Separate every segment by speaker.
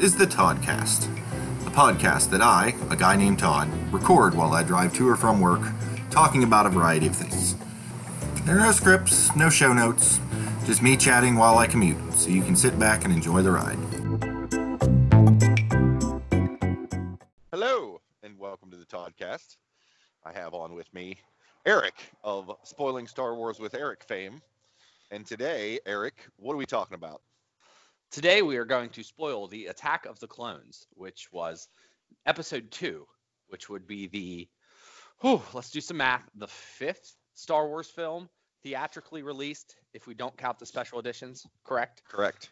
Speaker 1: is the Toddcast, a podcast that I, a guy named Todd, record while I drive to or from work, talking about a variety of things. There are no scripts, no show notes, just me chatting while I commute, so you can sit back and enjoy the ride. Hello, and welcome to the Toddcast. I have on with me Eric of Spoiling Star Wars with Eric fame. And today, Eric, what are we talking about?
Speaker 2: Today we are going to spoil the Attack of the Clones, which was episode two, which would be the, whew, let's do some math, the fifth Star Wars film theatrically released, if we don't count the special editions, correct?
Speaker 1: Correct.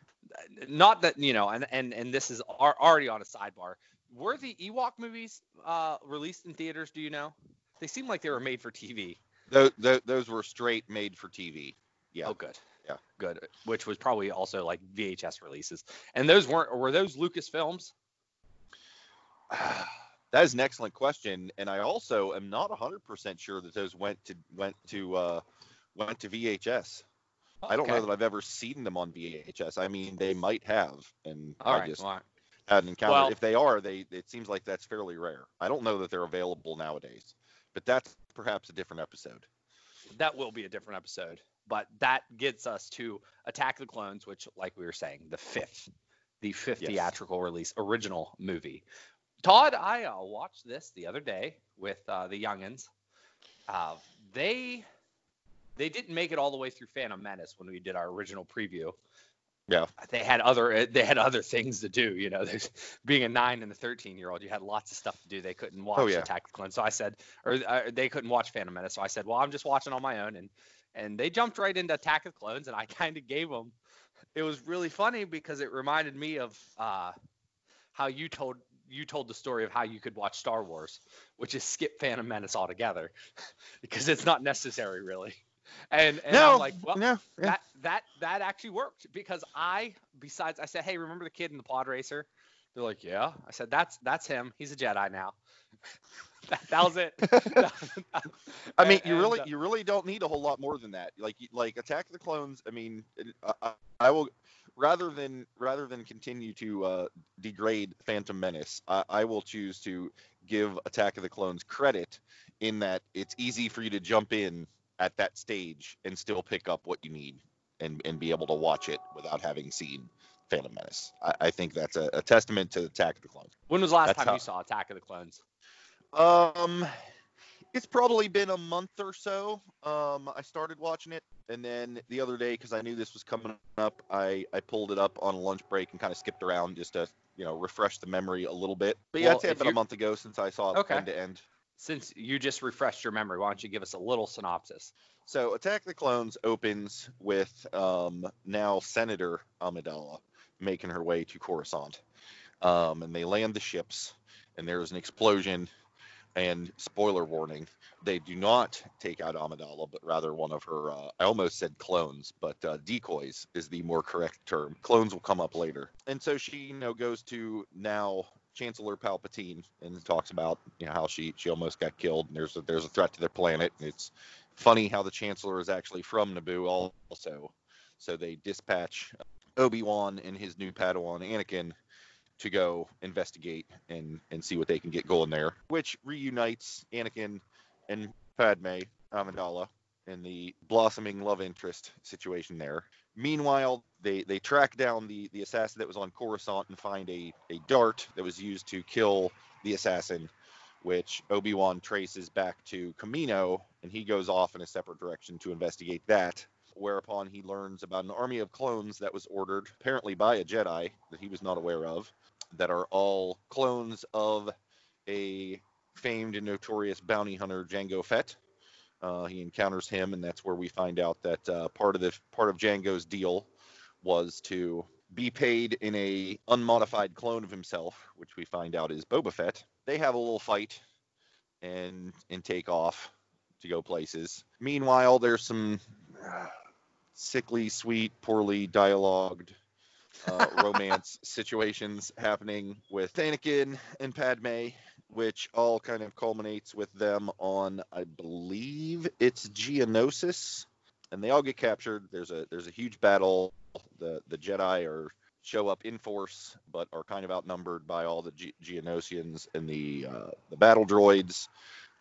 Speaker 2: Not that, you know, and, and, and this is already on a sidebar. Were the Ewok movies uh, released in theaters, do you know? They seem like they were made for TV.
Speaker 1: Those, those were straight made for TV. Yeah.
Speaker 2: Oh, good.
Speaker 1: Yeah.
Speaker 2: Good. Which was probably also like VHS releases. And those weren't were those Lucas films?
Speaker 1: that is an excellent question, and I also am not 100% sure that those went to went to uh, went to VHS. Okay. I don't know that I've ever seen them on VHS. I mean, they might have, and
Speaker 2: all
Speaker 1: I
Speaker 2: right,
Speaker 1: just
Speaker 2: right.
Speaker 1: hadn't encountered. Well, if they are, they it seems like that's fairly rare. I don't know that they're available nowadays, but that's perhaps a different episode.
Speaker 2: That will be a different episode but that gets us to Attack the Clones, which, like we were saying, the fifth, the fifth yes. theatrical release, original movie. Todd, I uh, watched this the other day with uh, the youngins. Uh, they they didn't make it all the way through Phantom Menace when we did our original preview.
Speaker 1: Yeah,
Speaker 2: they had other they had other things to do. You know, there's being a nine and a thirteen year old, you had lots of stuff to do. They couldn't watch oh, yeah. Attack the Clones, so I said, or uh, they couldn't watch Phantom Menace, so I said, well, I'm just watching on my own, and and they jumped right into Attack of Clones, and I kind of gave them. It was really funny because it reminded me of uh, how you told you told the story of how you could watch Star Wars, which is skip Phantom Menace altogether, because it's not necessary really. And, and
Speaker 1: no,
Speaker 2: I'm like, well,
Speaker 1: no,
Speaker 2: yeah. that that that actually worked because I, besides, I said, hey, remember the kid in the pod racer? They're like, yeah. I said, that's that's him. He's a Jedi now. that, that, was it.
Speaker 1: I mean, you really, uh, you really don't need a whole lot more than that. Like, like Attack of the Clones. I mean, I, I will rather than rather than continue to uh, degrade Phantom Menace, I, I, will choose to give Attack of the Clones credit in that it's easy for you to jump in at that stage and still pick up what you need and and be able to watch it without having seen Phantom Menace. I, I think that's a, a, testament to Attack of the Clones.
Speaker 2: When was the last that's time how, you saw Attack of the Clones?
Speaker 1: Um, it's probably been a month or so. Um, I started watching it, and then the other day, because I knew this was coming up, I I pulled it up on a lunch break and kind of skipped around just to you know refresh the memory a little bit. But yeah, well, it's been a month ago since I saw it okay. end to end.
Speaker 2: Since you just refreshed your memory, why don't you give us a little synopsis?
Speaker 1: So, Attack the Clones opens with um, now Senator Amidala making her way to Coruscant, um, and they land the ships, and there's an explosion and spoiler warning, they do not take out Amidala, but rather one of her, uh, I almost said clones, but uh, decoys is the more correct term. Clones will come up later. And so she, you know, goes to now Chancellor Palpatine and talks about, you know, how she, she almost got killed and there's a, there's a threat to their planet. It's funny how the Chancellor is actually from Naboo also. So they dispatch Obi-Wan and his new Padawan Anakin to go investigate and and see what they can get going there, which reunites Anakin and Padme Amidala in the blossoming love interest situation there. Meanwhile, they they track down the the assassin that was on Coruscant and find a a dart that was used to kill the assassin, which Obi Wan traces back to Kamino, and he goes off in a separate direction to investigate that. Whereupon he learns about an army of clones that was ordered, apparently by a Jedi that he was not aware of, that are all clones of a famed and notorious bounty hunter, Jango Fett. Uh, he encounters him, and that's where we find out that uh, part of the part of Jango's deal was to be paid in a unmodified clone of himself, which we find out is Boba Fett. They have a little fight and and take off to go places. Meanwhile, there's some sickly, sweet, poorly dialogued uh, romance situations happening with Anakin and Padme, which all kind of culminates with them on, I believe it's Geonosis, and they all get captured. There's a there's a huge battle. The the Jedi are show up in force, but are kind of outnumbered by all the Ge- Geonosians and the uh, the battle droids.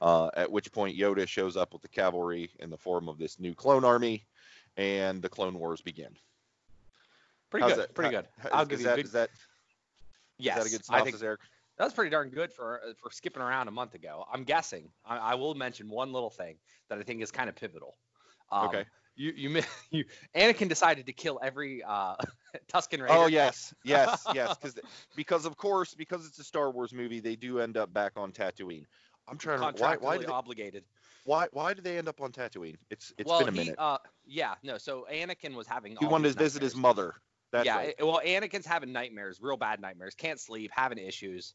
Speaker 1: Uh, at which point Yoda shows up with the cavalry in the form of this new clone army, and the Clone Wars begin.
Speaker 2: Pretty How's good. That, pretty good. How,
Speaker 1: I'll is, give you that, good... is that
Speaker 2: yes,
Speaker 1: is that a good synopsis,
Speaker 2: think,
Speaker 1: Eric?
Speaker 2: That was pretty darn good for for skipping around a month ago. I'm guessing. I, I will mention one little thing that I think is kind of pivotal.
Speaker 1: Um, okay.
Speaker 2: You you you Anakin decided to kill every uh, Tusken Raider.
Speaker 1: Oh yes, yes, yes, because because of course because it's a Star Wars movie, they do end up back on Tatooine. I'm trying to
Speaker 2: why why did they, obligated.
Speaker 1: Why why did they end up on Tatooine? It's it's
Speaker 2: well,
Speaker 1: been a minute. He,
Speaker 2: uh, yeah, no. So Anakin was having.
Speaker 1: He wanted to visit his mother. That's
Speaker 2: yeah,
Speaker 1: right.
Speaker 2: well, Anakin's having nightmares, real bad nightmares, can't sleep, having issues,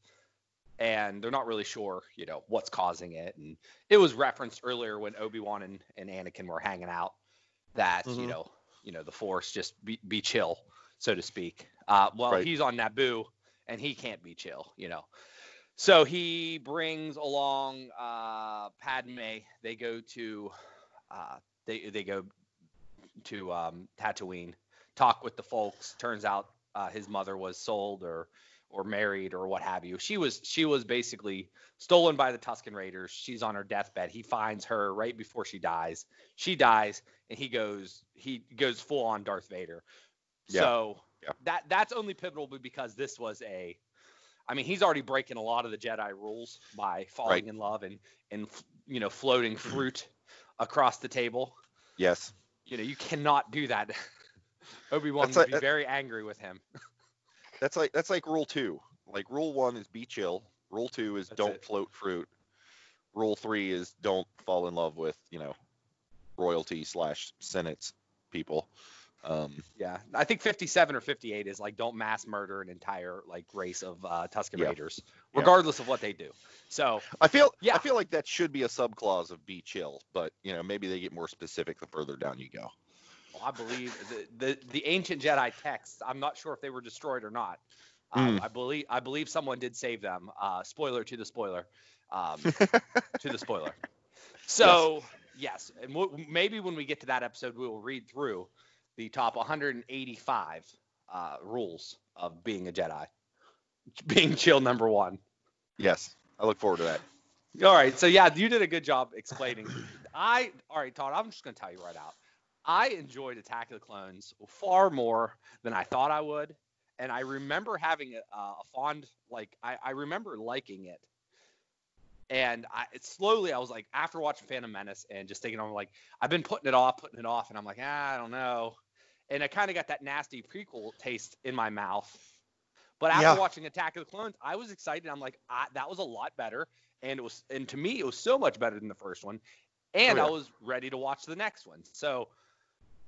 Speaker 2: and they're not really sure, you know, what's causing it. And it was referenced earlier when Obi Wan and, and Anakin were hanging out that mm-hmm. you know, you know, the Force just be, be chill, so to speak. Uh, well, right. he's on Naboo, and he can't be chill, you know. So he brings along uh, Padme. They go to uh, they they go to um, Tatooine talk with the folks. Turns out uh, his mother was sold or or married or what have you. She was she was basically stolen by the Tusken Raiders. She's on her deathbed. He finds her right before she dies. She dies, and he goes he goes full on Darth Vader. Yeah. So yeah. that that's only pivotal because this was a I mean, he's already breaking a lot of the Jedi rules by falling right. in love and and you know floating fruit across the table.
Speaker 1: Yes.
Speaker 2: You know, you cannot do that Obi Wan would like, be very angry with him.
Speaker 1: that's like that's like rule two. Like rule one is be chill. Rule two is that's don't it. float fruit. Rule three is don't fall in love with you know royalty slash senate's people. Um,
Speaker 2: yeah, I think 57 or 58 is like don't mass murder an entire like race of uh, Tusken yeah. Raiders, regardless yeah. of what they do. So
Speaker 1: I feel yeah, I feel like that should be a subclause of be chill, but you know maybe they get more specific the further down you go.
Speaker 2: I believe the, the, the ancient Jedi texts. I'm not sure if they were destroyed or not. Um, mm. I believe I believe someone did save them. Uh, spoiler to the spoiler. Um, to the spoiler. So yes, yes and w- maybe when we get to that episode, we will read through the top 185 uh, rules of being a Jedi. Being chill number one.
Speaker 1: Yes, I look forward to that.
Speaker 2: All right, so yeah, you did a good job explaining. I all right, Todd. I'm just gonna tell you right out. I enjoyed Attack of the Clones far more than I thought I would, and I remember having a, a fond like I, I, remember liking it. And I it slowly I was like after watching Phantom Menace and just thinking I'm like I've been putting it off, putting it off, and I'm like ah, I don't know, and I kind of got that nasty prequel taste in my mouth. But after yeah. watching Attack of the Clones, I was excited. I'm like, that was a lot better, and it was, and to me, it was so much better than the first one, and oh, yeah. I was ready to watch the next one. So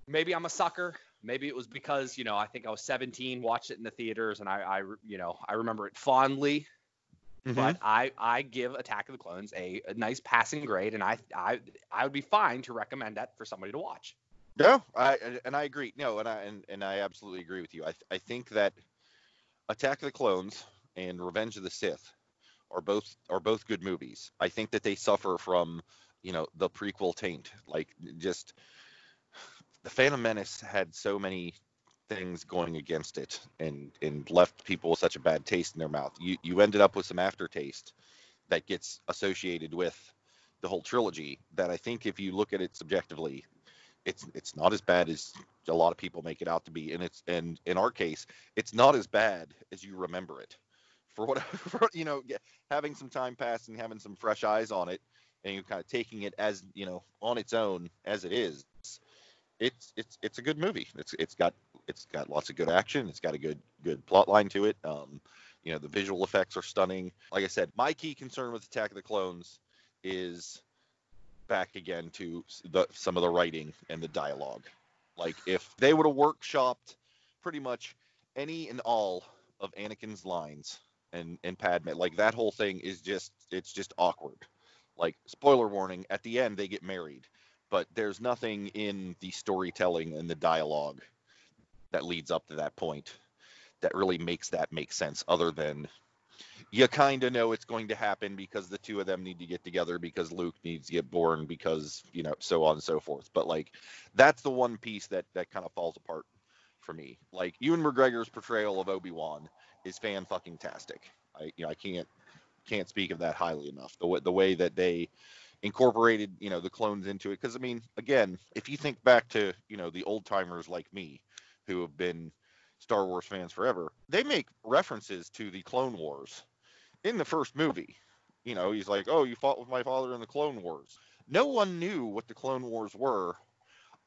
Speaker 2: maybe I'm a sucker. Maybe it was because you know I think I was 17, watched it in the theaters, and I, I you know I remember it fondly. Mm-hmm. But I, I give Attack of the Clones a, a nice passing grade, and I, I I would be fine to recommend that for somebody to watch.
Speaker 1: No, I and I agree. No, and I and, and I absolutely agree with you. I I think that Attack of the Clones and Revenge of the Sith are both are both good movies. I think that they suffer from you know the prequel taint, like just the Phantom Menace had so many things going against it and and left people with such a bad taste in their mouth. You you ended up with some aftertaste that gets associated with the whole trilogy that I think if you look at it subjectively, it's it's not as bad as a lot of people make it out to be. And it's and in our case, it's not as bad as you remember it. For whatever you know, having some time pass and having some fresh eyes on it, and you're kind of taking it as you know on its own as it is it's it's it's a good movie. It's it's got it's got lots of good action. It's got a good good plot line to it. Um, you know, the visual effects are stunning. Like I said, my key concern with Attack of the Clones is back again to the, some of the writing and the dialogue. Like if they would have workshopped pretty much any and all of Anakin's lines and and Padme, like that whole thing is just it's just awkward. Like spoiler warning, at the end they get married but there's nothing in the storytelling and the dialogue that leads up to that point that really makes that make sense other than you kind of know it's going to happen because the two of them need to get together because Luke needs to get born because you know so on and so forth but like that's the one piece that that kind of falls apart for me. Like Ewan McGregor's portrayal of Obi Wan is fan fucking tastic. I you know I can't can't speak of that highly enough. The way the way that they incorporated you know the clones into it because I mean again if you think back to you know the old timers like me who have been Star Wars fans forever, they make references to the Clone Wars in the first movie. You know, he's like, "Oh, you fought with my father in the Clone Wars." No one knew what the Clone Wars were.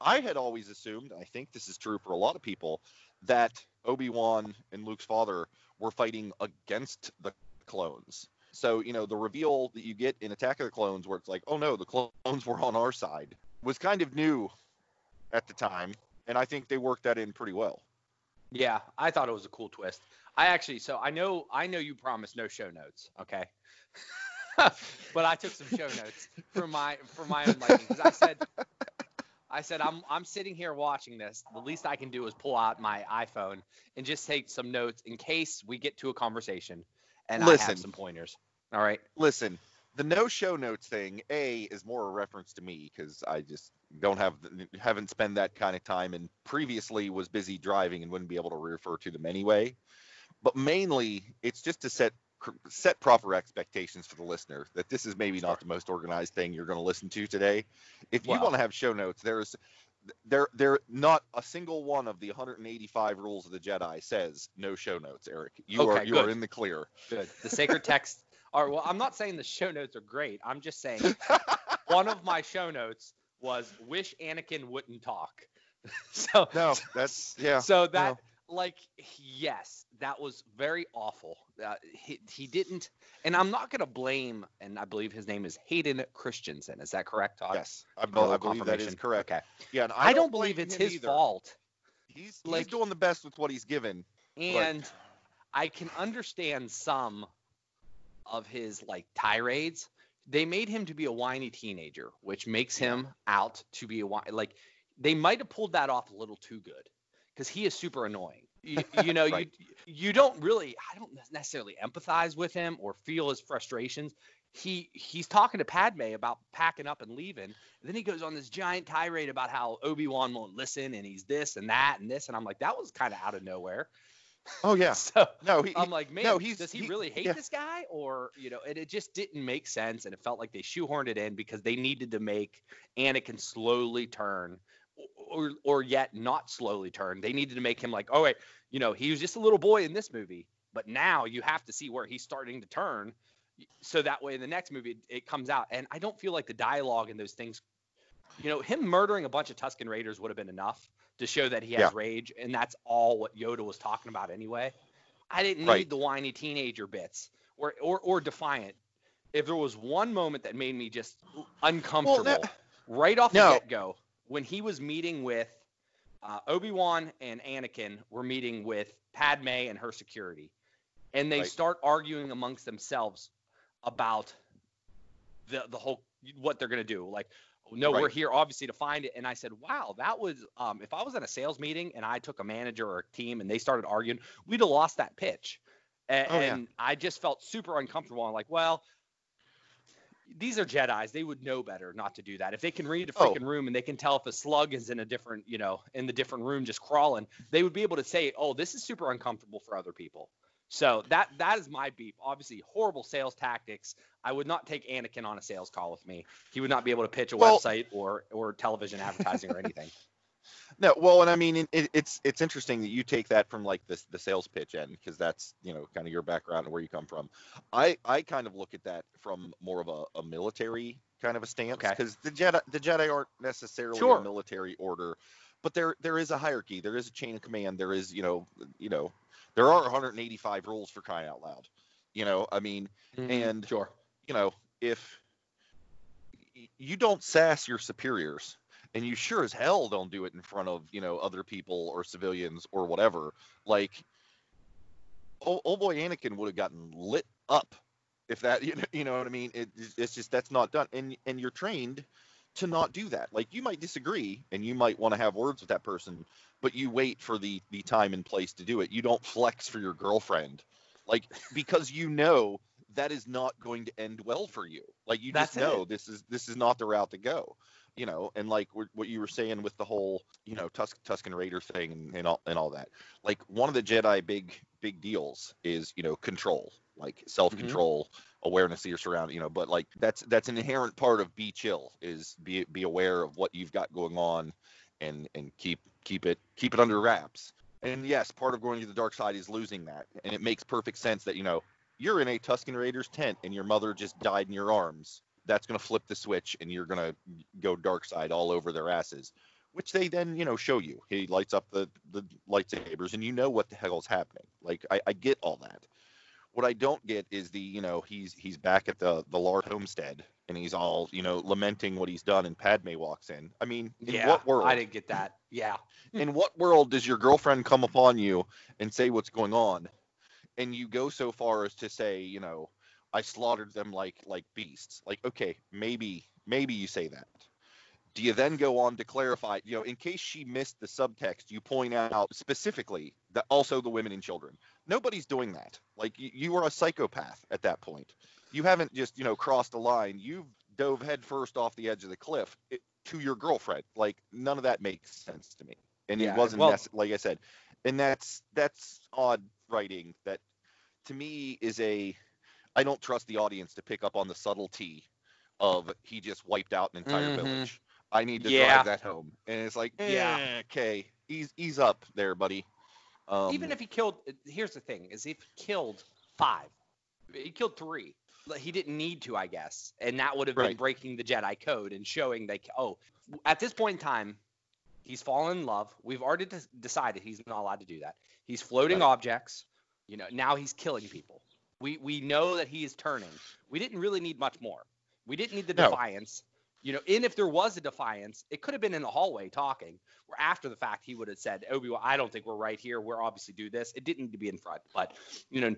Speaker 1: I had always assumed, I think this is true for a lot of people, that Obi-Wan and Luke's father were fighting against the clones. So, you know, the reveal that you get in Attack of the Clones where it's like, "Oh no, the clones were on our side." was kind of new at the time, and I think they worked that in pretty well.
Speaker 2: Yeah, I thought it was a cool twist. I actually, so I know, I know you promised no show notes, okay? but I took some show notes for my for my own liking because I said, I said I'm I'm sitting here watching this. The least I can do is pull out my iPhone and just take some notes in case we get to a conversation and Listen, I have some pointers. All right.
Speaker 1: Listen, the no show notes thing, a is more a reference to me because I just don't have haven't spent that kind of time and previously was busy driving and wouldn't be able to refer to them anyway. But mainly, it's just to set set proper expectations for the listener that this is maybe not the most organized thing you're going to listen to today. If you want to have show notes, there's there there not a single one of the 185 rules of the Jedi says no show notes, Eric. You okay, are you good. are in the clear.
Speaker 2: Good. The sacred text are well, I'm not saying the show notes are great. I'm just saying one of my show notes was wish Anakin wouldn't talk. so
Speaker 1: no, that's yeah.
Speaker 2: So that no. like yes, that was very awful. Uh, he he didn't, and I'm not gonna blame. And I believe his name is Hayden Christensen. Is that correct, Todd?
Speaker 1: Yes, I, no, I believe that is correct.
Speaker 2: Okay.
Speaker 1: Yeah,
Speaker 2: I, I, don't, don't believe it's his either. fault.
Speaker 1: He's like, he's doing the best with what he's given.
Speaker 2: And but... I can understand some of his like tirades they made him to be a whiny teenager, which makes him out to be a whiny. Like they might have pulled that off a little too good because he is super annoying. You, you know, right. you you don't really, I don't necessarily empathize with him or feel his frustrations. He he's talking to Padme about packing up and leaving, and then he goes on this giant tirade about how Obi Wan won't listen and he's this and that and this, and I'm like, that was kind of out of nowhere.
Speaker 1: Oh yeah.
Speaker 2: so no, he, I'm like, man, no, he's, does he, he really hate yeah. this guy, or you know? And it just didn't make sense, and it felt like they shoehorned it in because they needed to make Anakin slowly turn, or or yet not slowly turn. They needed to make him like, oh wait, you know, he was just a little boy in this movie, but now you have to see where he's starting to turn, so that way in the next movie it, it comes out. And I don't feel like the dialogue and those things, you know, him murdering a bunch of Tusken Raiders would have been enough to show that he has yeah. rage, and that's all what Yoda was talking about anyway. I didn't right. need the whiny teenager bits or, or or defiant. If there was one moment that made me just uncomfortable well, that, right off no. the get go, when he was meeting with uh, Obi Wan and Anakin were meeting with Padme and her security, and they right. start arguing amongst themselves about the the whole what they're gonna do. Like, no, right. we're here obviously to find it. And I said, wow, that was um, if I was at a sales meeting and I took a manager or a team and they started arguing, we'd have lost that pitch. And, oh, yeah. I just felt super uncomfortable. I'm like, well, these are Jedi's. They would know better not to do that. If they can read a freaking oh. room and they can tell if a slug is in a different, you know, in the different room just crawling, they would be able to say, oh, this is super uncomfortable for other people. So that that is my beef. Obviously, horrible sales tactics. I would not take Anakin on a sales call with me. He would not be able to pitch a well, website or or television advertising or anything.
Speaker 1: No, well, and I mean, it, it's it's interesting that you take that from like the the sales pitch end because that's you know kind of your background and where you come from. I I kind of look at that from more of a, a military kind of a stance because okay. the Jedi the Jedi aren't necessarily sure. a military order, but there there is a hierarchy, there is a chain of command, there is you know you know there are 185 rules for crying out loud. You know, I mean, mm-hmm. and
Speaker 2: sure,
Speaker 1: you know, if you don't sass your superiors, and you sure as hell don't do it in front of you know other people or civilians or whatever, like old, old boy Anakin would have gotten lit up if that you know, you know what I mean. It, it's just that's not done, and and you're trained to not do that. Like you might disagree and you might want to have words with that person, but you wait for the the time and place to do it. You don't flex for your girlfriend. Like because you know that is not going to end well for you. Like you
Speaker 2: That's
Speaker 1: just know
Speaker 2: it.
Speaker 1: this is this is not the route to go. You know, and like what you were saying with the whole, you know, Tus- Tusken Raider thing and, and all and all that. Like one of the Jedi big big deals is, you know, control, like self control, mm-hmm. awareness of your surroundings. You know, but like that's that's an inherent part of be chill is be be aware of what you've got going on, and and keep keep it keep it under wraps. And yes, part of going to the dark side is losing that, and it makes perfect sense that you know you're in a Tusken Raiders tent and your mother just died in your arms that's going to flip the switch and you're going to go dark side all over their asses which they then you know show you he lights up the the lightsabers and you know what the hell is happening like I, I get all that what i don't get is the you know he's he's back at the the lars homestead and he's all you know lamenting what he's done and padme walks in i mean in
Speaker 2: yeah,
Speaker 1: what world
Speaker 2: i didn't get that yeah
Speaker 1: in what world does your girlfriend come upon you and say what's going on and you go so far as to say you know I slaughtered them like like beasts. Like, okay, maybe maybe you say that. Do you then go on to clarify, you know, in case she missed the subtext, you point out specifically that also the women and children. Nobody's doing that. Like you, you are a psychopath at that point. You haven't just, you know, crossed a line. You've dove headfirst off the edge of the cliff it, to your girlfriend. Like none of that makes sense to me. And yeah, it wasn't well, nec- like I said. And that's that's odd writing that to me is a I don't trust the audience to pick up on the subtlety of he just wiped out an entire mm-hmm. village. I need to yeah. drive that home. And it's like, eh, yeah, okay, ease ease up there, buddy.
Speaker 2: Um, Even if he killed, here's the thing: is if he killed five, he killed three. He didn't need to, I guess, and that would have been right. breaking the Jedi code and showing that oh, at this point in time, he's fallen in love. We've already de- decided he's not allowed to do that. He's floating right. objects. You know, now he's killing people. We we know that he is turning. We didn't really need much more. We didn't need the no. defiance. You know, and if there was a defiance, it could have been in the hallway talking, where after the fact he would have said, Obi Wan, I don't think we're right here. We're obviously do this. It didn't need to be in front. But, you know,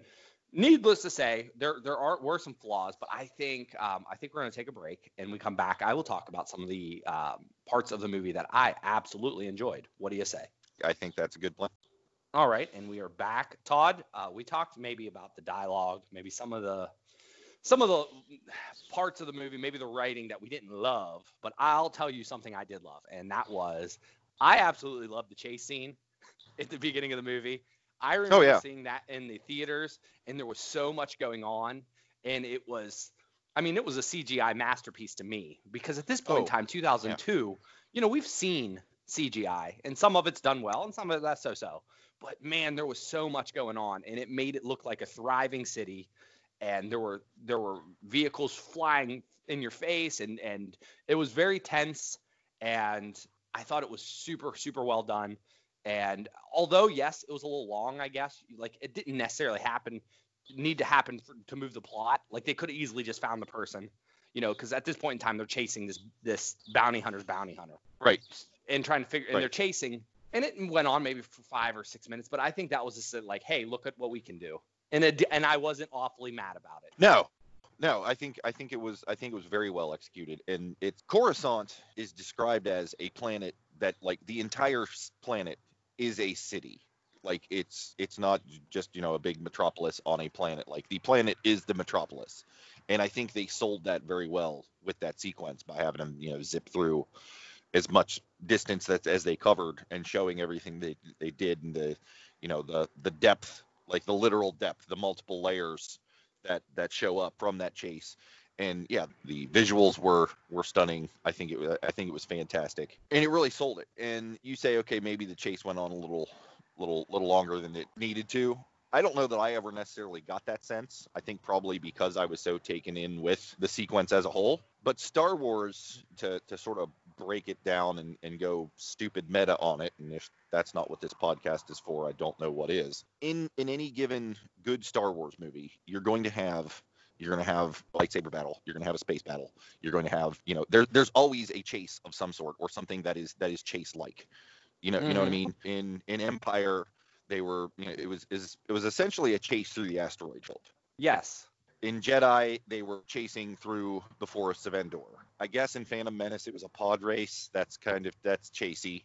Speaker 2: needless to say, there there are were some flaws, but I think um, I think we're going to take a break and we come back. I will talk about some of the um, parts of the movie that I absolutely enjoyed. What do you say?
Speaker 1: I think that's a good plan.
Speaker 2: All right, and we are back. Todd, uh, we talked maybe about the dialogue, maybe some of the some of the parts of the movie, maybe the writing that we didn't love, but I'll tell you something I did love, and that was I absolutely loved the chase scene at the beginning of the movie. I oh, remember oh, yeah. seeing that in the theaters, and there was so much going on, and it was, I mean, it was a CGI masterpiece to me because at this point oh, in time, 2002, yeah. you know, we've seen CGI, and some of it's done well, and some of that's so-so. But man, there was so much going on, and it made it look like a thriving city. And there were there were vehicles flying in your face, and and it was very tense. And I thought it was super super well done. And although yes, it was a little long, I guess like it didn't necessarily happen need to happen for, to move the plot. Like they could have easily just found the person, you know, because at this point in time they're chasing this this bounty hunter's bounty hunter,
Speaker 1: right?
Speaker 2: And trying to figure, and they're chasing and it went on maybe for five or six minutes, but I think that was just like, hey, look at what we can do, and it, and I wasn't awfully mad about it.
Speaker 1: No, no, I think I think it was I think it was very well executed, and it's Coruscant is described as a planet that like the entire planet is a city. Like it's it's not just you know a big metropolis on a planet. Like the planet is the metropolis, and I think they sold that very well with that sequence by having them you know zip through as much distance that as they covered and showing everything they they did and the you know the the depth like the literal depth the multiple layers that that show up from that chase. And yeah the visuals were were stunning. I think it was i think it was fantastic. And it really sold it. And you say okay maybe the chase went on a little little little longer than it needed to I don't know that I ever necessarily got that sense. I think probably because I was so taken in with the sequence as a whole. But Star Wars, to, to sort of break it down and, and go stupid meta on it, and if that's not what this podcast is for, I don't know what is. In in any given good Star Wars movie, you're going to have you're going to have lightsaber battle you're going to have a space battle you're going to have you know there, there's always a chase of some sort or something that is that is chase like you know mm-hmm. you know what i mm-hmm. mean in in empire they were you know it was is it was essentially a chase through the asteroid belt.
Speaker 2: Yes.
Speaker 1: In Jedi, they were chasing through the forests of Endor. I guess in Phantom Menace, it was a pod race. That's kind of that's chasey.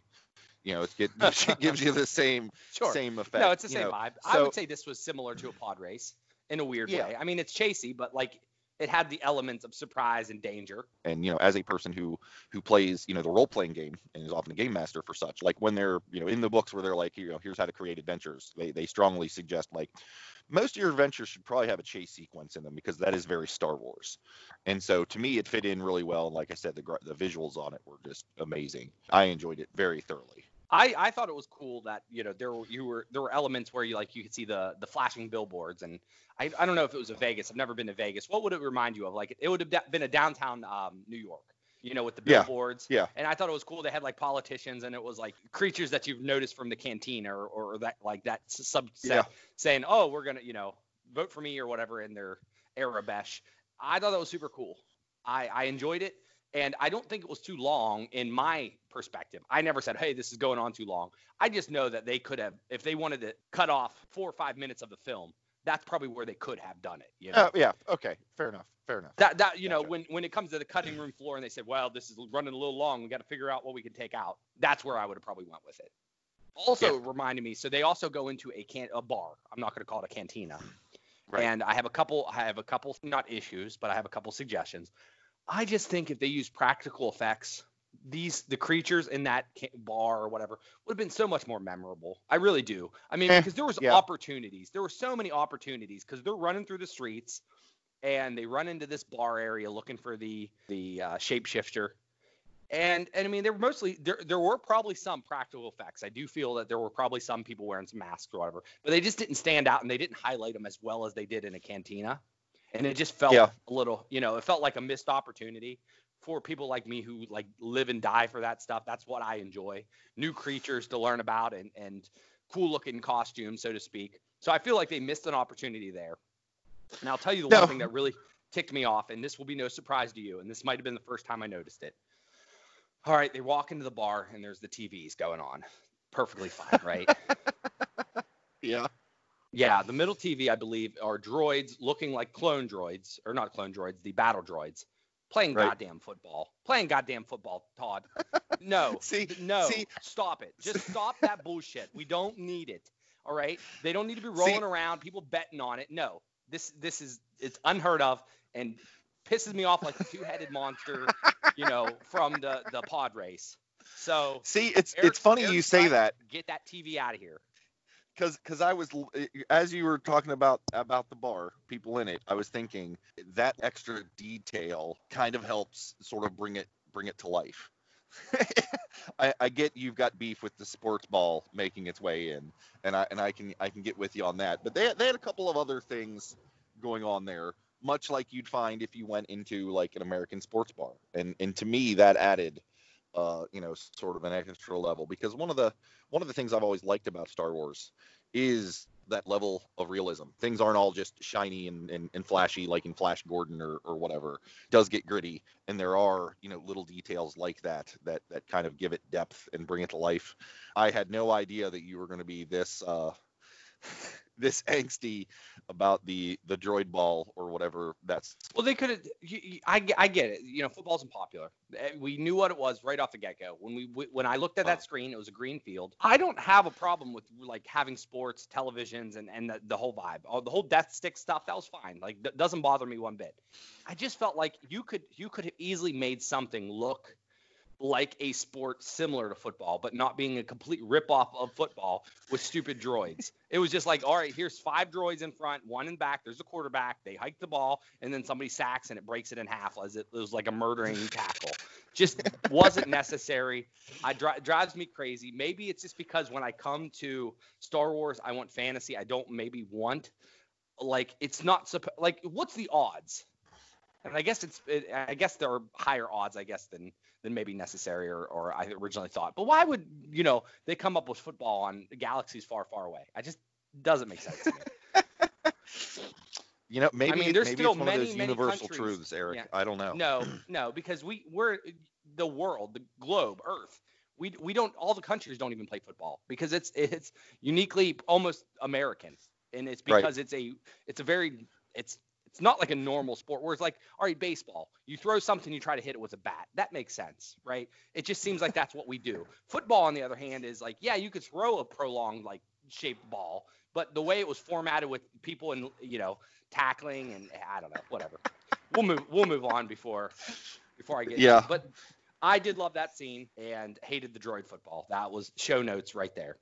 Speaker 1: You know, it, it gives you the same sure. same effect.
Speaker 2: No, it's the same know. vibe. So, I would say this was similar to a pod race in a weird
Speaker 1: Yeah.
Speaker 2: way. I mean, it's chasey, but like it had the elements of surprise and danger.
Speaker 1: and you know as a person who who plays you know the role playing game and is often a game master for such like when they're you know in the books where they're like you know here's how to create adventures they they strongly suggest like most of your adventures should probably have a chase sequence in them because that is very Star Wars. And so to me it fit in really well like I said the the visuals on it were just amazing. I enjoyed it very thoroughly
Speaker 2: I, I thought it was cool that you know there were you were there were elements where you like you could see the the flashing billboards and I, I don't know if it was a Vegas I've never been to Vegas what would it remind you of? Like it would have been a downtown um, New York you know with the billboards.
Speaker 1: yeah.
Speaker 2: and I thought it was cool they had like politicians and it was like creatures that you've noticed from the canteen or or that like that subset
Speaker 1: Yeah.
Speaker 2: saying oh we're gonna you know vote for me or whatever in their Aurebesh I thought that was super cool. I I enjoyed it and I don't think it was too long in my perspective. I never said, "Hey, this is going on too long." I just know that they could have, if they wanted to cut off four or five minutes of the film, that's probably where they could have done it. You know,
Speaker 1: uh, yeah okay fair enough fair enough
Speaker 2: that that you know, when when it comes to the cutting room floor and they said, "Well, this is running a little long. We got to figure out what we can take out." That's where I would have probably went with it. Also, it reminded me. So they also go into a can a bar. I'm not going to call it a cantina.
Speaker 1: Right.
Speaker 2: And I have a couple. I have a couple not issues, but I have a couple suggestions. I just think if they use practical effects, these the creatures in that bar or whatever would have been so much more memorable. I really do. I mean,
Speaker 1: Eh,
Speaker 2: because there was
Speaker 1: yeah.
Speaker 2: opportunities. There were so many opportunities because they're running through the streets, and they run into this bar area looking for the the uh, shapeshifter. And and I mean, there were mostly there there were probably some practical effects. I do feel that there were probably some people wearing some masks or whatever, but they just didn't stand out and they didn't highlight them as well as they did in a cantina. And it just felt
Speaker 1: Yeah.
Speaker 2: a little, you know, it felt like a missed opportunity for people like me who like live and die for that stuff. That's what I enjoy. New creatures to learn about and and cool looking costumes, so to speak. So I feel like they missed an opportunity there. And I'll tell you the
Speaker 1: No.
Speaker 2: one thing that really ticked me off, and this will be no surprise to you, and this might have been the first time I noticed it. All right, they walk into the bar and there's the TVs going on. Perfectly fine, right?
Speaker 1: yeah
Speaker 2: yeah, the middle TV, I believe, are droids looking like clone droids, or not clone droids, the battle droids, playing
Speaker 1: Right.
Speaker 2: goddamn football. Playing goddamn football, Todd. No,
Speaker 1: See-
Speaker 2: no,
Speaker 1: see-
Speaker 2: stop it. Just stop that bullshit. We don't need it. All right, they don't need to be rolling
Speaker 1: See-
Speaker 2: around, people betting on it. No, this this is it's unheard of and pisses me off like a two-headed monster, you know, from the the pod race. So
Speaker 1: see it's
Speaker 2: Eric-
Speaker 1: it's funny
Speaker 2: Eric
Speaker 1: you say that
Speaker 2: Get that TV out of here.
Speaker 1: Because because I was eh, as you were talking about about the bar, people in it, I was thinking that extra detail kind of helps sort of bring it bring it to life. I, I get you've got beef with the sports ball making its way in, and I and I can I can get with you on that. But they they had a couple of other things going on there, much like you'd find if you went into like an American sports bar, and and to me that added, uh, you know, sort of an extra level because one of the one of the things I've always liked about Star Wars is that level of realism. Things aren't all just shiny and, and, and flashy like in Flash Gordon or, or whatever. It does get gritty and there are, you know, little details like that that that kind of give it depth and bring it to life. I had no idea that you were going to be this uh this angsty about the the droid ball or whatever that's
Speaker 2: Well, they could have. I, get- I get it. You know, football's unpopular. Eh, We knew what it was right off the get go. When we when I looked at that screen, it was a green field. I don't have a problem with like having sports, televisions, and and the, the whole vibe. Oh, the whole death stick stuff that was fine. Like that doesn't bother me one bit. I just felt like you could you could have easily made something look like a sport similar to football, but not being a complete ripoff of football with stupid droids. It was just like, all right, here's five droids in front, one in back. There's a quarterback. They hike the ball, and then somebody sacks and it breaks it in half as it, it was like a murdering tackle. Just wasn't necessary. I dri- drives me crazy. Maybe it's just because when I come to Star Wars, I want fantasy. I don't maybe want like it's not supposed like what's the odds? And I guess it's it, I guess there are higher odds I guess than than maybe necessary or, or I originally thought. But why would you know they come up with football on galaxies far, far away? I just doesn't make sense to me.
Speaker 1: you know maybe
Speaker 2: mean, there's
Speaker 1: maybe
Speaker 2: still
Speaker 1: it's one
Speaker 2: many,
Speaker 1: of those universal
Speaker 2: countries-
Speaker 1: truths Eric
Speaker 2: yeah.
Speaker 1: I don't know
Speaker 2: No, no, because we we're the world, the globe, Earth. We we don't all the countries don't even play football because it's it's uniquely almost American, and it's
Speaker 1: Right.
Speaker 2: because it's a it's a very it's it's not like a normal sport where it's like all right baseball you throw something you try to hit it with a bat that makes sense right it just seems like that's what we do football on the other hand is like yeah you could throw a prolonged like shaped ball, but the way it was formatted with people and you know tackling and I don't know, whatever. we'll move we'll move on before before I get
Speaker 1: yeah.
Speaker 2: But I did love that scene and hated the droid football. That was show notes right there.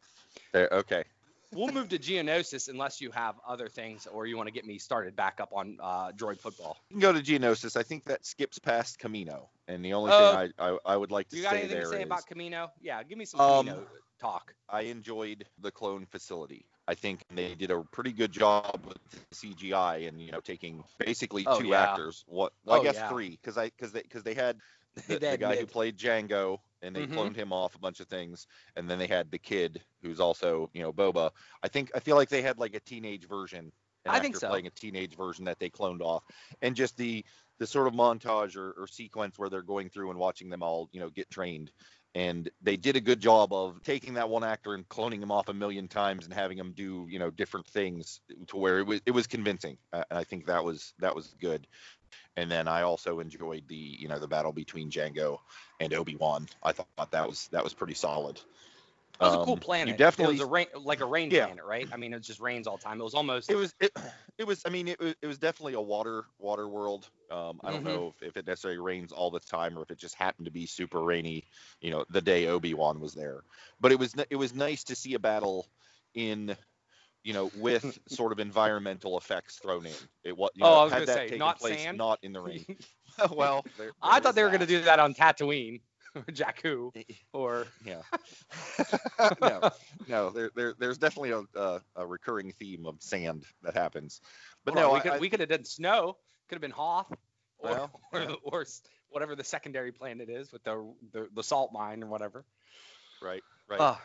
Speaker 1: There, okay.
Speaker 2: We'll move to Geonosis unless you have other things or you want to get me started back up on uh, droid football.
Speaker 1: You can go to Geonosis. I think that skips past Kamino, and the only uh, thing I, I, I would like to
Speaker 2: you
Speaker 1: say
Speaker 2: got anything
Speaker 1: to
Speaker 2: say
Speaker 1: is,
Speaker 2: about Kamino? Yeah, give me some
Speaker 1: um,
Speaker 2: Kamino talk.
Speaker 1: I enjoyed the clone facility. I think they did a pretty good job with CGI and you know taking basically
Speaker 2: Oh,
Speaker 1: two
Speaker 2: yeah.
Speaker 1: actors. What? Well,
Speaker 2: Oh,
Speaker 1: I guess
Speaker 2: yeah.
Speaker 1: three because I because they because they had the, the guy who played Jango and they
Speaker 2: Mhm.
Speaker 1: cloned him off a bunch of things, and then they had the kid who's also you know Boba. I think I feel like they had like a teenage version. An
Speaker 2: I think
Speaker 1: actor
Speaker 2: so.
Speaker 1: Playing a teenage version that they cloned off, and just the the sort of montage or, or sequence where they're going through and watching them all you know get trained and they did a good job of taking that one actor and cloning him off a million times and having him do you know different things to where it was it was convincing uh, and i think that was that was good and then i also enjoyed the you know the battle between jango and obi-wan i thought that was that was pretty solid
Speaker 2: That was a cool
Speaker 1: Um,
Speaker 2: planet.
Speaker 1: you definitely
Speaker 2: it was a rain, like a rain
Speaker 1: Yeah.
Speaker 2: planet, right? I mean, it just rains all the time. It was almost
Speaker 1: it was it, it was i mean it, was- it was definitely a water water world um i don't
Speaker 2: Mhm.
Speaker 1: know if, if it necessarily rains all the time or if it just happened to be super rainy you know the day obi-wan was there but it was it was nice to see a battle in you know with sort of environmental effects thrown in it was you
Speaker 2: Oh,
Speaker 1: know,
Speaker 2: I was
Speaker 1: had that
Speaker 2: say,
Speaker 1: taken
Speaker 2: not
Speaker 1: place
Speaker 2: sand?
Speaker 1: not in the rain well there-
Speaker 2: I thought they were going to do that on Tatooine or Jakku or
Speaker 1: yeah no no there, there there's definitely a, a, a recurring theme of sand that happens but
Speaker 2: Hold
Speaker 1: no
Speaker 2: we
Speaker 1: I-
Speaker 2: could
Speaker 1: I-
Speaker 2: we could have done snow. Could have been Hoth or
Speaker 1: Well,
Speaker 2: or,
Speaker 1: yeah.
Speaker 2: or s- whatever the secondary planet is with the the, the salt mine or whatever.
Speaker 1: right right
Speaker 2: Uh,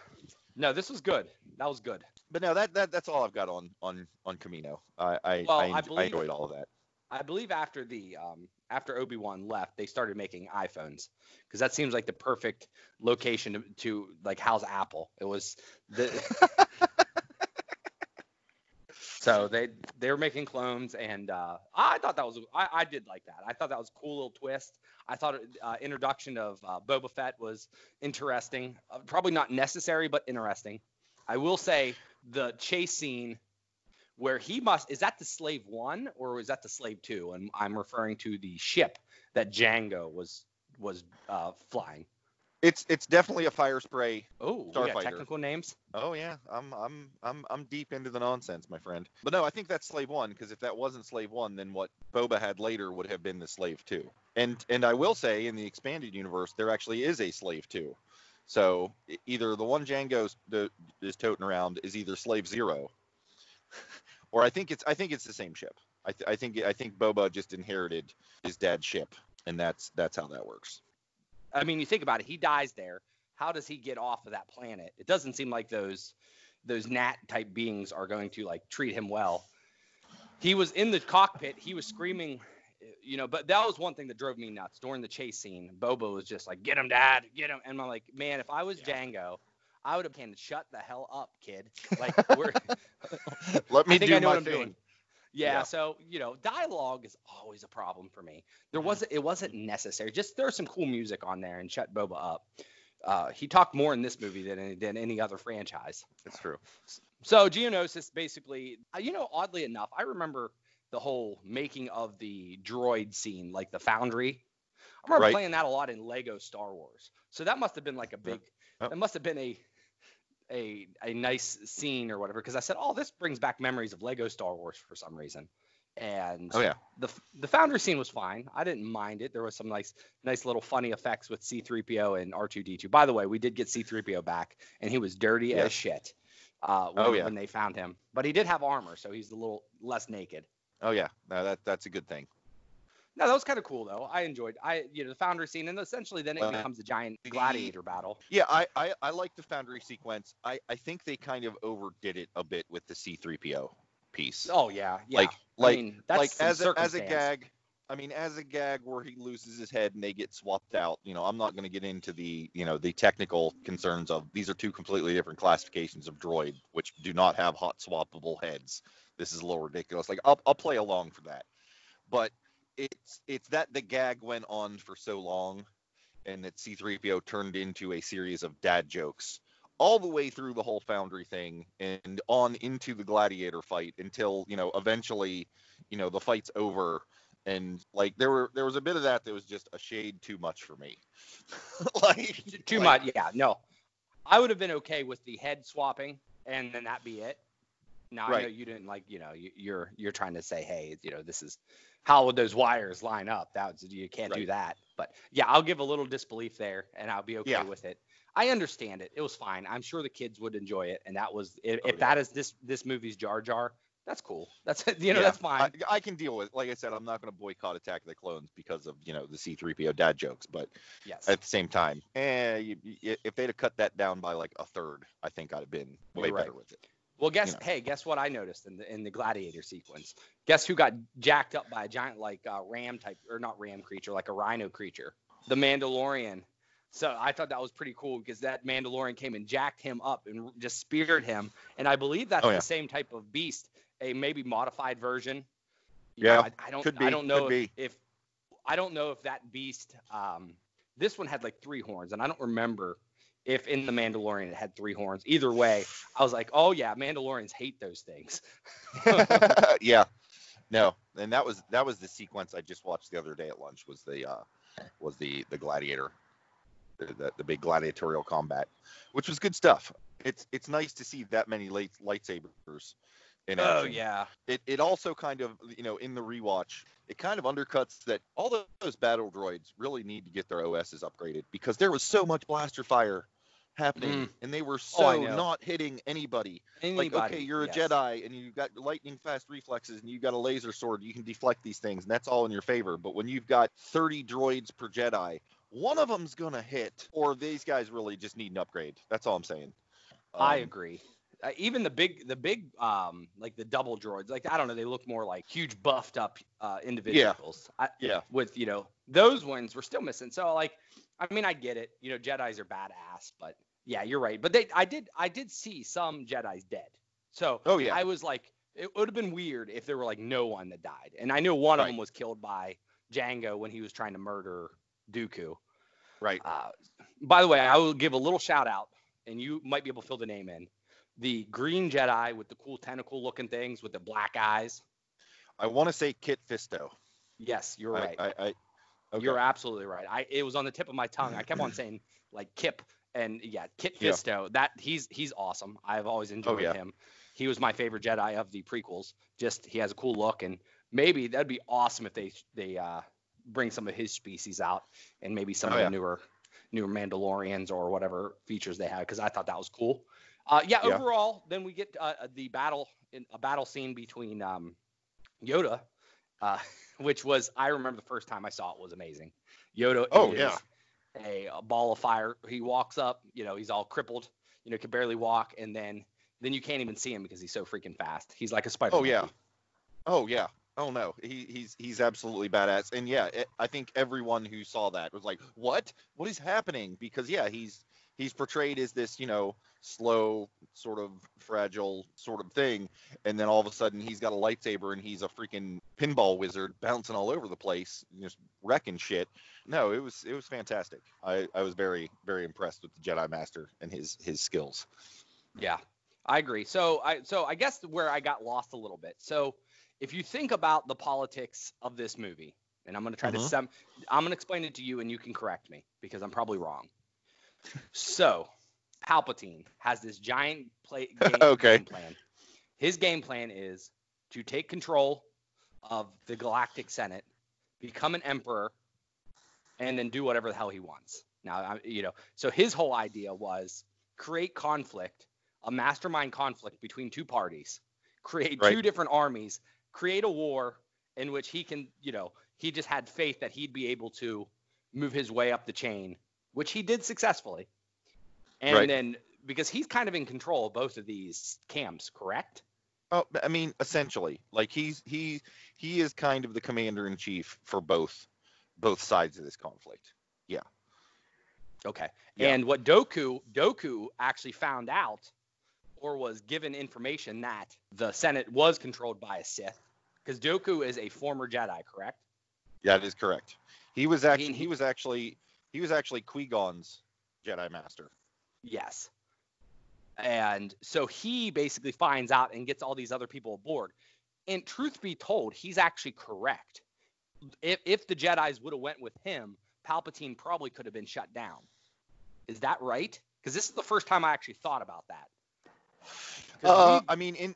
Speaker 2: no, this was good. That was good.
Speaker 1: But no, that, that that's all I've got on on on Kamino. I I,
Speaker 2: Well,
Speaker 1: I,
Speaker 2: I
Speaker 1: enj- I enjoyed all of that.
Speaker 2: I believe after the um, after Obi Wan left, they started making iPhones because that seems like the perfect location to, to like house Apple. It was the so they they were making clones, and uh, I thought that was I, I did like that. I thought that was a cool little twist. I thought uh, introduction of uh, Boba Fett was interesting. Uh, probably not necessary, but interesting. I will say the chase scene where he must is that the slave one or is that the slave two and i'm referring to the ship that jango was was uh, flying
Speaker 1: It's it's definitely a fire spray.
Speaker 2: oh
Speaker 1: Starfighter.
Speaker 2: technical names
Speaker 1: Oh yeah, I'm I'm I'm I'm deep into the nonsense, my friend. But no, I think that's Slave One because if that wasn't Slave One, then what Boba had later would have been the Slave Two. And and I will say in the expanded universe there actually is a Slave Two. So either the one Jango's the, is toting around is either Slave Zero, or I think it's I think it's the same ship. I, th- I think I think Boba just inherited his dad's ship, and that's that's how that works.
Speaker 2: i mean you think about it he dies there how does he get off of that planet it doesn't seem like those those nat type beings are going to like treat him well he was in the cockpit he was screaming you know but that was one thing that drove me nuts during the chase scene boba was just like get him dad get him and i'm like man if i was jango i would have been shut the hell up kid like we're
Speaker 1: Let me do my thing.
Speaker 2: doing. Yeah,
Speaker 1: Yeah.
Speaker 2: so you know, dialogue is always a problem for me. There wasn't it wasn't necessary. Just there's some cool music on there and shut Boba up. Uh, he talked more in this movie than than any other franchise.
Speaker 1: That's true.
Speaker 2: So Geonosis basically, uh, you know, oddly enough, I remember the whole making of the droid scene, like the Foundry. I remember
Speaker 1: Right.
Speaker 2: playing that a lot in Lego Star Wars. So that must have been like a big.
Speaker 1: Yep.
Speaker 2: That must have been a a a nice scene or whatever because I said, oh, this brings back memories of Lego Star Wars for some reason. And
Speaker 1: Oh yeah.
Speaker 2: the the Foundry scene was fine. I didn't mind it. There was some nice nice little funny effects with C3PO and R2D2. By the way, we did get C3PO back, and he was dirty
Speaker 1: Yes.
Speaker 2: as shit. Uh, when,
Speaker 1: Oh, yeah.
Speaker 2: when they found him, but he did have armor, so he's a little less naked.
Speaker 1: Oh yeah. No, that that's a good thing.
Speaker 2: No, that was kind of cool though. I enjoyed. I you know the Foundry scene, and essentially then it
Speaker 1: Well,
Speaker 2: becomes a giant gladiator battle.
Speaker 1: Yeah, I, I, I like the Foundry sequence. I, I think they kind of overdid it a bit with the C3PO piece.
Speaker 2: Oh yeah, yeah.
Speaker 1: Like like
Speaker 2: I mean, that's
Speaker 1: like as a, as a gag. I mean, as a gag where he loses his head and they get swapped out. You know, I'm not going to get into the you know the technical concerns of these are two completely different classifications of droid, which do not have hot swappable heads. This is a little ridiculous. Like I'll I'll play along for that, but it's it's that the gag went on for so long, and that C3PO turned into a series of dad jokes all the way through the whole Foundry thing and on into the Gladiator fight until you know eventually, you know, the fight's over and like there were there was a bit of that that was just a shade too much for me.
Speaker 2: like too like, much, yeah. No, I would have been okay with the head swapping and then that be it. Now right. I know you didn't like, you know, you, you're you're trying to say, hey, you know, this is how would those wires line up? That you can't right. do that. But yeah, I'll give a little disbelief there, and I'll be okay yeah. with it. I understand it. It was fine. I'm sure the kids would enjoy it, and that was if, oh, if yeah. that is this this movie's Jar Jar, that's cool. That's you know yeah, that's fine.
Speaker 1: I, I, can deal with. Like I said, I'm not going to boycott Attack of the Clones because of you know the C-3PO dad jokes, but yes. at the same time, eh, you, you, if they'd have cut that down by like a third, I think I'd have been way right. better with it.
Speaker 2: Well, guess you know. hey, guess what I noticed in the in the gladiator sequence? Guess who got jacked up by a giant like uh, ram type or not ram creature, like a rhino creature? The Mandalorian. So I thought that was pretty cool because that Mandalorian came and jacked him up and just speared him, and I believe that's oh, yeah. the same type of beast, a maybe modified version.
Speaker 1: You yeah,
Speaker 2: know, I, I, don't. Could be, I don't know if, if, I don't know if that beast. Um, this one had like three horns, and I don't remember if in the Mandalorian it had three horns. Either way, I was like, oh yeah, Mandalorians hate those things.
Speaker 1: yeah, no, and that was that was the sequence I just watched the other day at lunch was the uh, was the the gladiator, the, the, the big gladiatorial combat, which was good stuff. It's it's nice to see that many light, lightsabers. In
Speaker 2: oh yeah.
Speaker 1: It it also kind of you know in the rewatch it kind of undercuts that all those battle droids really need to get their OSs upgraded because there was so much blaster fire happening, mm. and they were oh, so oh, not hitting anybody. anybody. Like, okay, you're a yes. Jedi, and you've got lightning fast reflexes, and you've got a laser sword. You can deflect these things, and that's all in your favor. But when you've got 30 droids per Jedi, one of them's gonna hit, or these guys really just need an upgrade. That's all I'm saying.
Speaker 2: Um, I agree. Uh, even the big, the big, um, like the double droids, like I don't know, they look more like huge buffed up uh, individuals.
Speaker 1: Yeah. I, yeah.
Speaker 2: With you know those ones, we're still missing. So like, I mean, I get it. You know, Jedi's are badass, but yeah, you're right. But they, I did, I did see some Jedi's dead. So
Speaker 1: oh yeah,
Speaker 2: I was like, it would have been weird if there were like no one that died. And I knew one right. of them was killed by Jango when he was trying to murder Dooku.
Speaker 1: Right.
Speaker 2: Uh, by the way, I will give a little shout out, and you might be able to fill the name in. The green Jedi with the cool tentacle looking things with the black eyes.
Speaker 1: I want to say Kit Fisto.
Speaker 2: Yes, you're right.
Speaker 1: I, I,
Speaker 2: okay. You're absolutely right. I it was on the tip of my tongue. I kept on saying like Kip and yeah, Kit Fisto. Yeah. That he's he's awesome. I've always oh, enjoyed oh, yeah. him. He was my favorite Jedi of the prequels. Just he has a cool look, and maybe that'd be awesome if they they uh, bring some of his species out, and maybe some oh, of the newer newer Mandalorians or whatever features they have, because I thought that was cool. Uh, yeah, overall, then we get uh, the battle in a battle scene between um, Yoda, uh, which was I remember the first time I saw it was amazing. Yoda
Speaker 1: oh, is yeah
Speaker 2: a, a ball of fire. He walks up, you know, he's all crippled, you know, can barely walk, and then then you can't even see him because he's so freaking fast. He's like a spider.
Speaker 1: Oh yeah. Oh yeah. Oh no, he, he's he's absolutely badass, and yeah, it, I think everyone who saw that was like, "What? What is happening?" Because yeah, he's he's portrayed as this, you know, slow, sort of fragile sort of thing, and then all of a sudden he's got a lightsaber and he's a freaking pinball wizard bouncing all over the place, just wrecking shit. No, it was it was fantastic. I, I was very very impressed with the Jedi Master and his his skills.
Speaker 2: Yeah, I agree. So I so I guess where I got lost a little bit. So if you think about the politics of this movie, and I'm going to try uh-huh. to sum, I'm going to explain it to you, and you can correct me because I'm probably wrong so Palpatine has this giant play game,
Speaker 1: okay.
Speaker 2: game plan. His game plan is to take control of the Galactic Senate, become an emperor, and then do whatever the hell he wants. Now, you know, so his whole idea was create conflict, a mastermind conflict between two parties, create right. two different armies, create a war in which he can, you know, he just had faith that he'd be able to move his way up the chain which he did successfully. And right. then because he's kind of in control of both of these camps, correct?
Speaker 1: Oh, I mean, essentially, like he's he he is kind of the commander in chief for both both sides of this conflict. Yeah.
Speaker 2: Okay. Yeah. And what Doku Doku actually found out or was given information that the Senate was controlled by a Sith because Doku is a former Jedi, correct?
Speaker 1: Yeah, that is correct. He was actually he, he was actually he was actually Qui Gon's Jedi Master.
Speaker 2: Yes. And so he basically finds out and gets all these other people aboard. And truth be told, he's actually correct. If, if the Jedi's would have went with him, Palpatine probably could have been shut down. Is that right? Because this is the first time I actually thought about that.
Speaker 1: Uh, I mean, in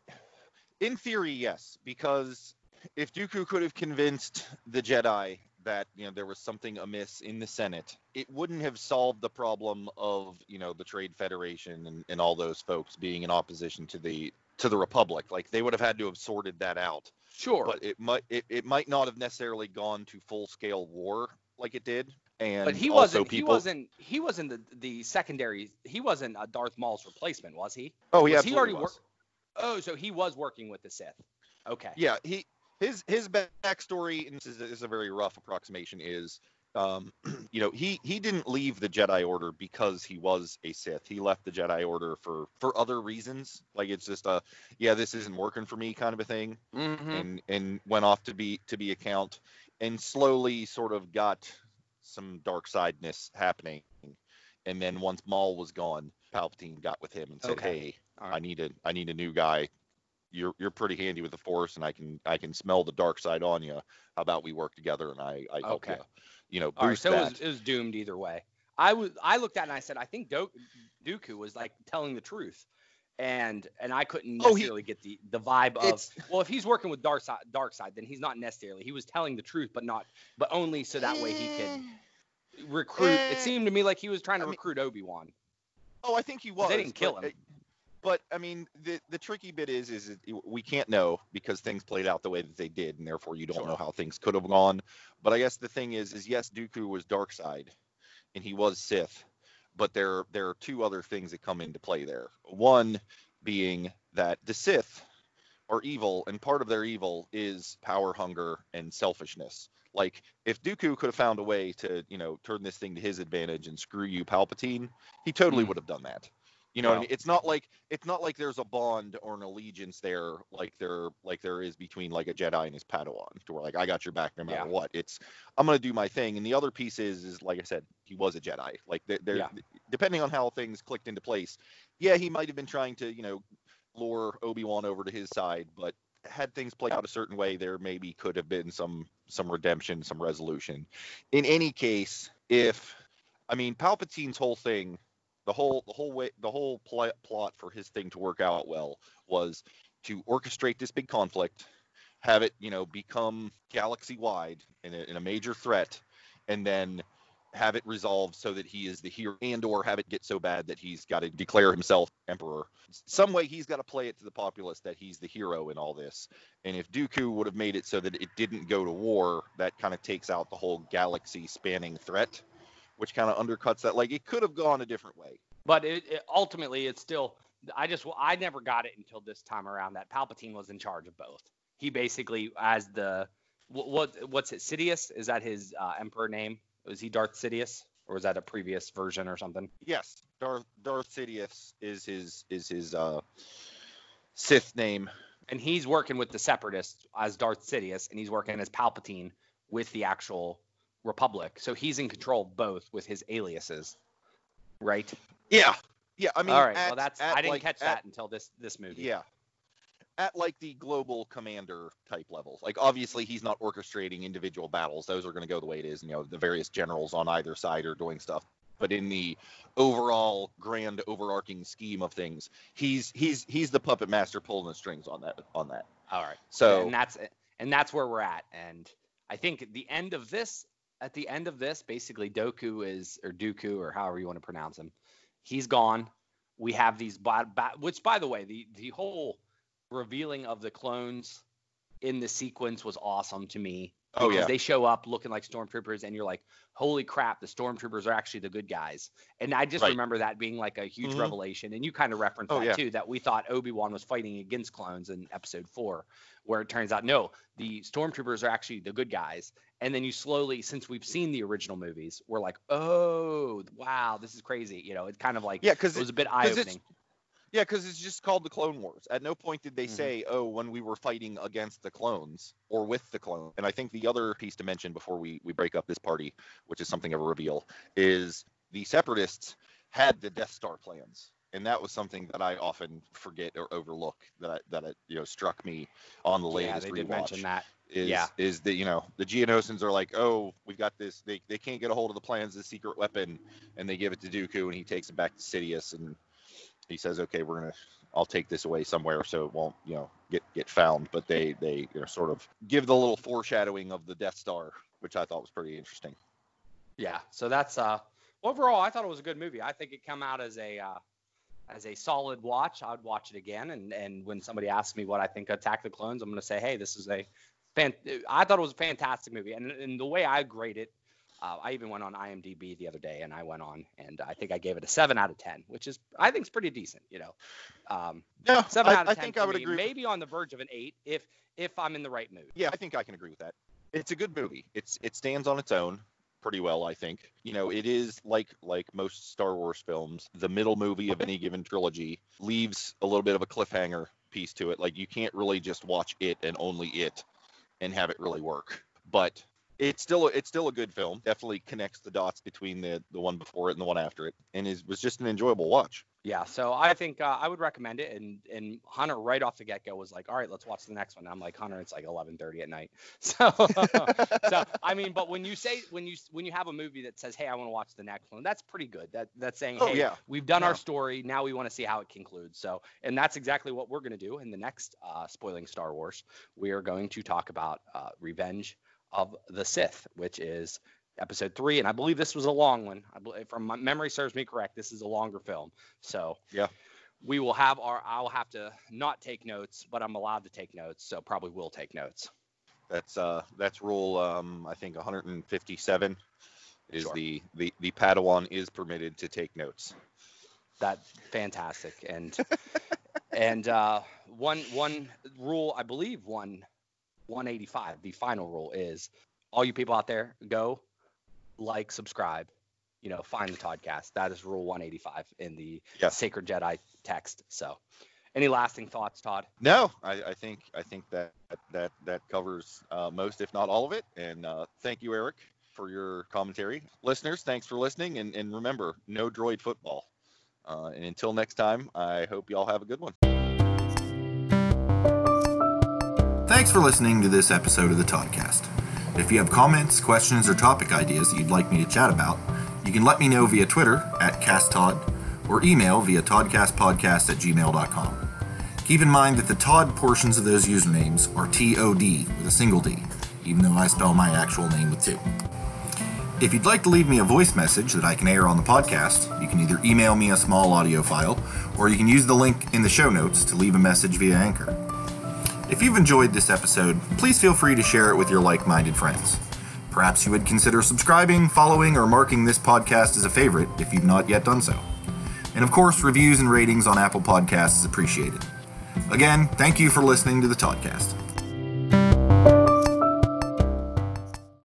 Speaker 1: in theory, yes, because if Dooku could have convinced the Jedi that you know there was something amiss in the Senate, it wouldn't have solved the problem of you know the Trade Federation and, and all those folks being in opposition to the to the Republic. Like they would have had to have sorted that out.
Speaker 2: Sure.
Speaker 1: But it might it, it might not have necessarily gone to full scale war like it did. And
Speaker 2: but he wasn't. People, he wasn't. He wasn't the the secondary. He wasn't a Darth Maul's replacement, was he?
Speaker 1: Oh, yeah.
Speaker 2: he already worked. Oh, so he was working with the Sith. Okay.
Speaker 1: Yeah. He his his backstory, and this is, this is a very rough approximation, is um, you know, he he didn't leave the Jedi Order because he was a Sith. He left the Jedi Order for for other reasons. Like it's just a yeah, this isn't working for me kind of a thing,
Speaker 2: mm-hmm.
Speaker 1: and and went off to be to be a count, and slowly sort of got some dark sideness happening. And then once Maul was gone, Palpatine got with him and said, okay. "Hey, right. I need a I need a new guy. You're you're pretty handy with the Force, and I can I can smell the dark side on you. How about we work together and I I help okay. you, you know, boost
Speaker 2: so
Speaker 1: that."
Speaker 2: It was, it was doomed either way. I was I looked at it and I said, I think Do- Dooku was like telling the truth and and I couldn't necessarily oh, he, get the the vibe of well if he's working with dark side dark side then he's not necessarily he was telling the truth but not but only so that way he could recruit. Eh, it seemed to me like he was trying to I recruit Obi Wan.
Speaker 1: Oh, I think he was.
Speaker 2: They didn't kill him.
Speaker 1: But I mean, the the tricky bit is, is we can't know because things played out the way that they did, and therefore you don't sure. know how things could have gone. But I guess the thing is, is yes, Dooku was dark side, and he was Sith, but there there are two other things that come into play there. One being that the Sith are evil, and part of their evil is power hunger and selfishness. Like if Dooku could have found a way to, you know, turn this thing to his advantage and screw you Palpatine, he totally mm. would have done that. You know, what I mean? it's not like it's not like there's a bond or an allegiance there, like there like there is between like a Jedi and his Padawan, to where like I got your back no matter yeah. what. It's I'm gonna do my thing, and the other piece is is like I said, he was a Jedi. Like there, yeah. depending on how things clicked into place, yeah, he might have been trying to you know lure Obi Wan over to his side, but had things played out a certain way, there maybe could have been some some redemption, some resolution. In any case, if I mean Palpatine's whole thing, the whole the whole way the whole pl- plot for his thing to work out well was to orchestrate this big conflict, have it you know become galaxy wide and a, major threat, and then have it resolved so that he is the hero and or have it get so bad that he's got to declare himself emperor. Some way he's got to play it to the populace that he's the hero in all this. And if dooku would have made it so that it didn't go to war that kind of takes out the whole galaxy spanning threat which kind of undercuts that. Like it could have gone a different way.
Speaker 2: But it, it, ultimately it's still i just i never got it until this time around that palpatine was in charge of both. He basically as the what, what's it sidious? Is that his uh, emperor name? Was he Darth Sidious, or was that a previous version or something?
Speaker 1: Yes, Darth Darth Sidious is his is his uh, Sith name,
Speaker 2: and he's working with the Separatists as Darth Sidious, and he's working as Palpatine with the actual Republic. So he's in control of both with his aliases, right?
Speaker 1: Yeah, yeah. I mean,
Speaker 2: all right. At, well, that's I didn't like, catch at, that until this this movie.
Speaker 1: Yeah, at like the global commander type level. Like obviously he's not orchestrating individual battles; those are going to go the way it is. You know, the various generals on either side are doing stuff. But in the overall grand overarching scheme of things, he's he's he's the puppet master pulling the strings on that on that.
Speaker 2: All right.
Speaker 1: So
Speaker 2: and that's and that's where we're at. And I think the end of this, at the end of this, basically Doku is or Dooku or however you want to pronounce him, he's gone. We have these, which by the way, the the whole revealing of the clones in the sequence was awesome to me.
Speaker 1: Oh yeah.
Speaker 2: They show up looking like stormtroopers, and you're like, "Holy crap! The stormtroopers are actually the good guys." And I just right. remember that being like a huge mm-hmm. revelation. And you kind of referenced oh, that yeah. too, that we thought Obi Wan was fighting against clones in Episode Four, where it turns out no, the stormtroopers are actually the good guys. And then you slowly, since we've seen the original movies, we're like, "Oh, wow, this is crazy." You know, it's kind of like
Speaker 1: yeah, because
Speaker 2: it was a bit eye opening.
Speaker 1: Yeah, because it's just called the Clone Wars. At no point did they mm-hmm. say, "Oh, when we were fighting against the clones or with the clone." And I think the other piece to mention before we we break up this party, which is something of a reveal, is the Separatists had the Death Star plans. and that was something that I often forget or overlook that I, that it you know struck me on the latest
Speaker 2: yeah, they
Speaker 1: rewatch.
Speaker 2: did mention that.
Speaker 1: Is,
Speaker 2: yeah.
Speaker 1: is that you know the Geonosians are like oh we've got this they, they can't get a hold of the plans the secret weapon and they give it to Dooku and he takes it back to Sidious and he says okay we're gonna I'll take this away somewhere so it won't you know get get found but they they you know sort of give the little foreshadowing of the Death Star which I thought was pretty interesting.
Speaker 2: Yeah, so that's uh overall I thought it was a good movie. I think it came out as a uh, as a solid watch. I'd watch it again, and and when somebody asks me what I think of Attack the Clones, I'm to say, hey, this is a fan. I thought it was a fantastic movie, and and the way I grade it. Uh, I even went on IMDb the other day, and I went on, and I think I gave it a seven out of ten, which is I think is pretty decent. You know,
Speaker 1: um, yeah, seven I, out of ten. I think I would me, agree.
Speaker 2: Maybe on the verge of an eight if if I'm in the right mood.
Speaker 1: Yeah, I think I can agree with that. It's a good movie. It's it stands on its own pretty well, I think. You know, it is like like most Star Wars films, the middle movie of any given trilogy leaves a little bit of a cliffhanger piece to it. Like you can't really just watch it and only it and have it really work. But it's still it's still a good film. Definitely connects the dots between the the one before it and the one after it, and is was just an enjoyable watch.
Speaker 2: Yeah, so I think uh, I would recommend it. And and Hunter right off the get go was like, all right, let's watch the next one. And I'm like, Hunter, it's like 11:30 at night. So so I mean, but when you say when you when you have a movie that says, hey, I want to watch the next one, that's pretty good. That that's saying,
Speaker 1: oh,
Speaker 2: hey,
Speaker 1: yeah.
Speaker 2: we've done
Speaker 1: yeah.
Speaker 2: our story. Now we want to see how it concludes. So and that's exactly what we're gonna do in the next uh, spoiling Star Wars. We are going to talk about uh, Revenge of the Sith, which is episode three, and I believe this was a long one. I believe, from my memory serves me correct, this is a longer film. So
Speaker 1: yeah,
Speaker 2: we will have our. I'll have to not take notes, but I'm allowed to take notes, so probably will take notes.
Speaker 1: That's uh that's rule um I think 157 is sure. the the the Padawan is permitted to take notes.
Speaker 2: That fantastic and and uh, one one rule I believe one 185 the final rule is all you people out there go like, subscribe, you know, find the Toddcast. That is rule 185 in the yes. Sacred Jedi text. So, any lasting thoughts, Todd?
Speaker 1: No, I, I think I think that that that covers uh, most, if not all of it. And uh, thank you, Eric, for your commentary. Listeners, thanks for listening, and, and remember, no droid football. Uh, and until next time, I hope you all have a good one.
Speaker 3: Thanks for listening to this episode of the Toddcast. If you have comments, questions, or topic ideas that you'd like me to chat about, you can let me know via Twitter at CastTod or email via todcastpodcast at gmail.com. Keep in mind that the Todd portions of those usernames are T-O-D with a single D, even though I spell my actual name with two. If you'd like to leave me a voice message that I can air on the podcast, you can either email me a small audio file or you can use the link in the show notes to leave a message via Anchor. If you've enjoyed this episode, please feel free to share it with your like minded friends. Perhaps you would consider subscribing, following, or marking this podcast as a favorite if you've not yet done so. And of course, reviews and ratings on Apple Podcasts is appreciated. Again, thank you for listening to the Toddcast.